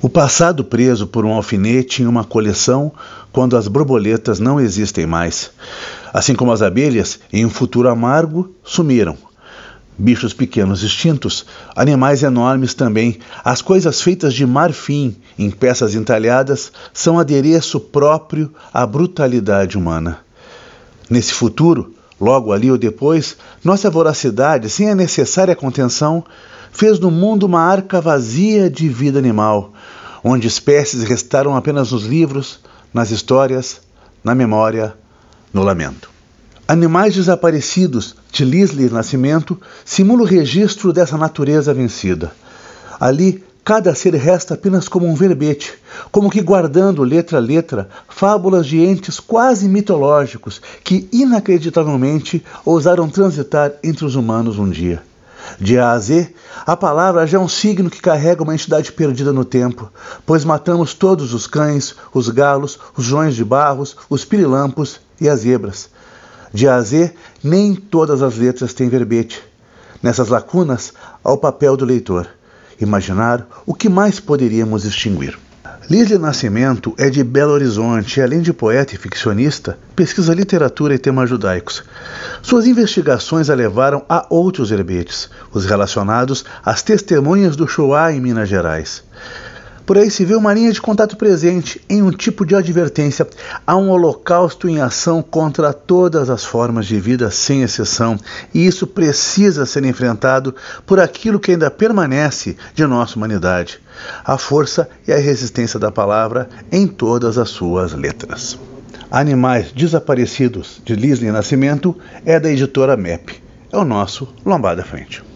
O passado preso por um alfinete em uma coleção quando as borboletas não existem mais. Assim como as abelhas, em um futuro amargo, sumiram. Bichos pequenos extintos, animais enormes também, as coisas feitas de marfim em peças entalhadas são adereço próprio à brutalidade humana. Nesse futuro, logo ali ou depois, nossa voracidade, sem a necessária contenção, fez do mundo uma arca vazia de vida animal, onde espécies restaram apenas nos livros, nas histórias, na memória, no lamento. Animais desaparecidos de Lisley Nascimento simula o registro dessa natureza vencida. Ali, cada ser resta apenas como um verbete, como que guardando letra a letra fábulas de entes quase mitológicos que inacreditavelmente ousaram transitar entre os humanos um dia. De A a Z, a palavra já é um signo que carrega uma entidade perdida no tempo, pois matamos todos os cães, os galos, os joões de barros, os pirilampos e as zebras. De A a Z, nem todas as letras têm verbete. Nessas lacunas, há o papel do leitor. Imaginar o que mais poderíamos extinguir. Lídia Nascimento é de Belo Horizonte e, além de poeta e ficcionista, pesquisa literatura e temas judaicos. Suas investigações a levaram a outros verbetes, os relacionados às testemunhas do Shoah em Minas Gerais. Por aí se vê uma linha de contato presente em um tipo de advertência. Há um holocausto em ação contra todas as formas de vida, sem exceção, e isso precisa ser enfrentado por aquilo que ainda permanece de nossa humanidade: a força e a resistência da palavra em todas as suas letras. Animais Desaparecidos, de Lisney Nascimento, é da editora MEP. É o nosso Lombada Frente.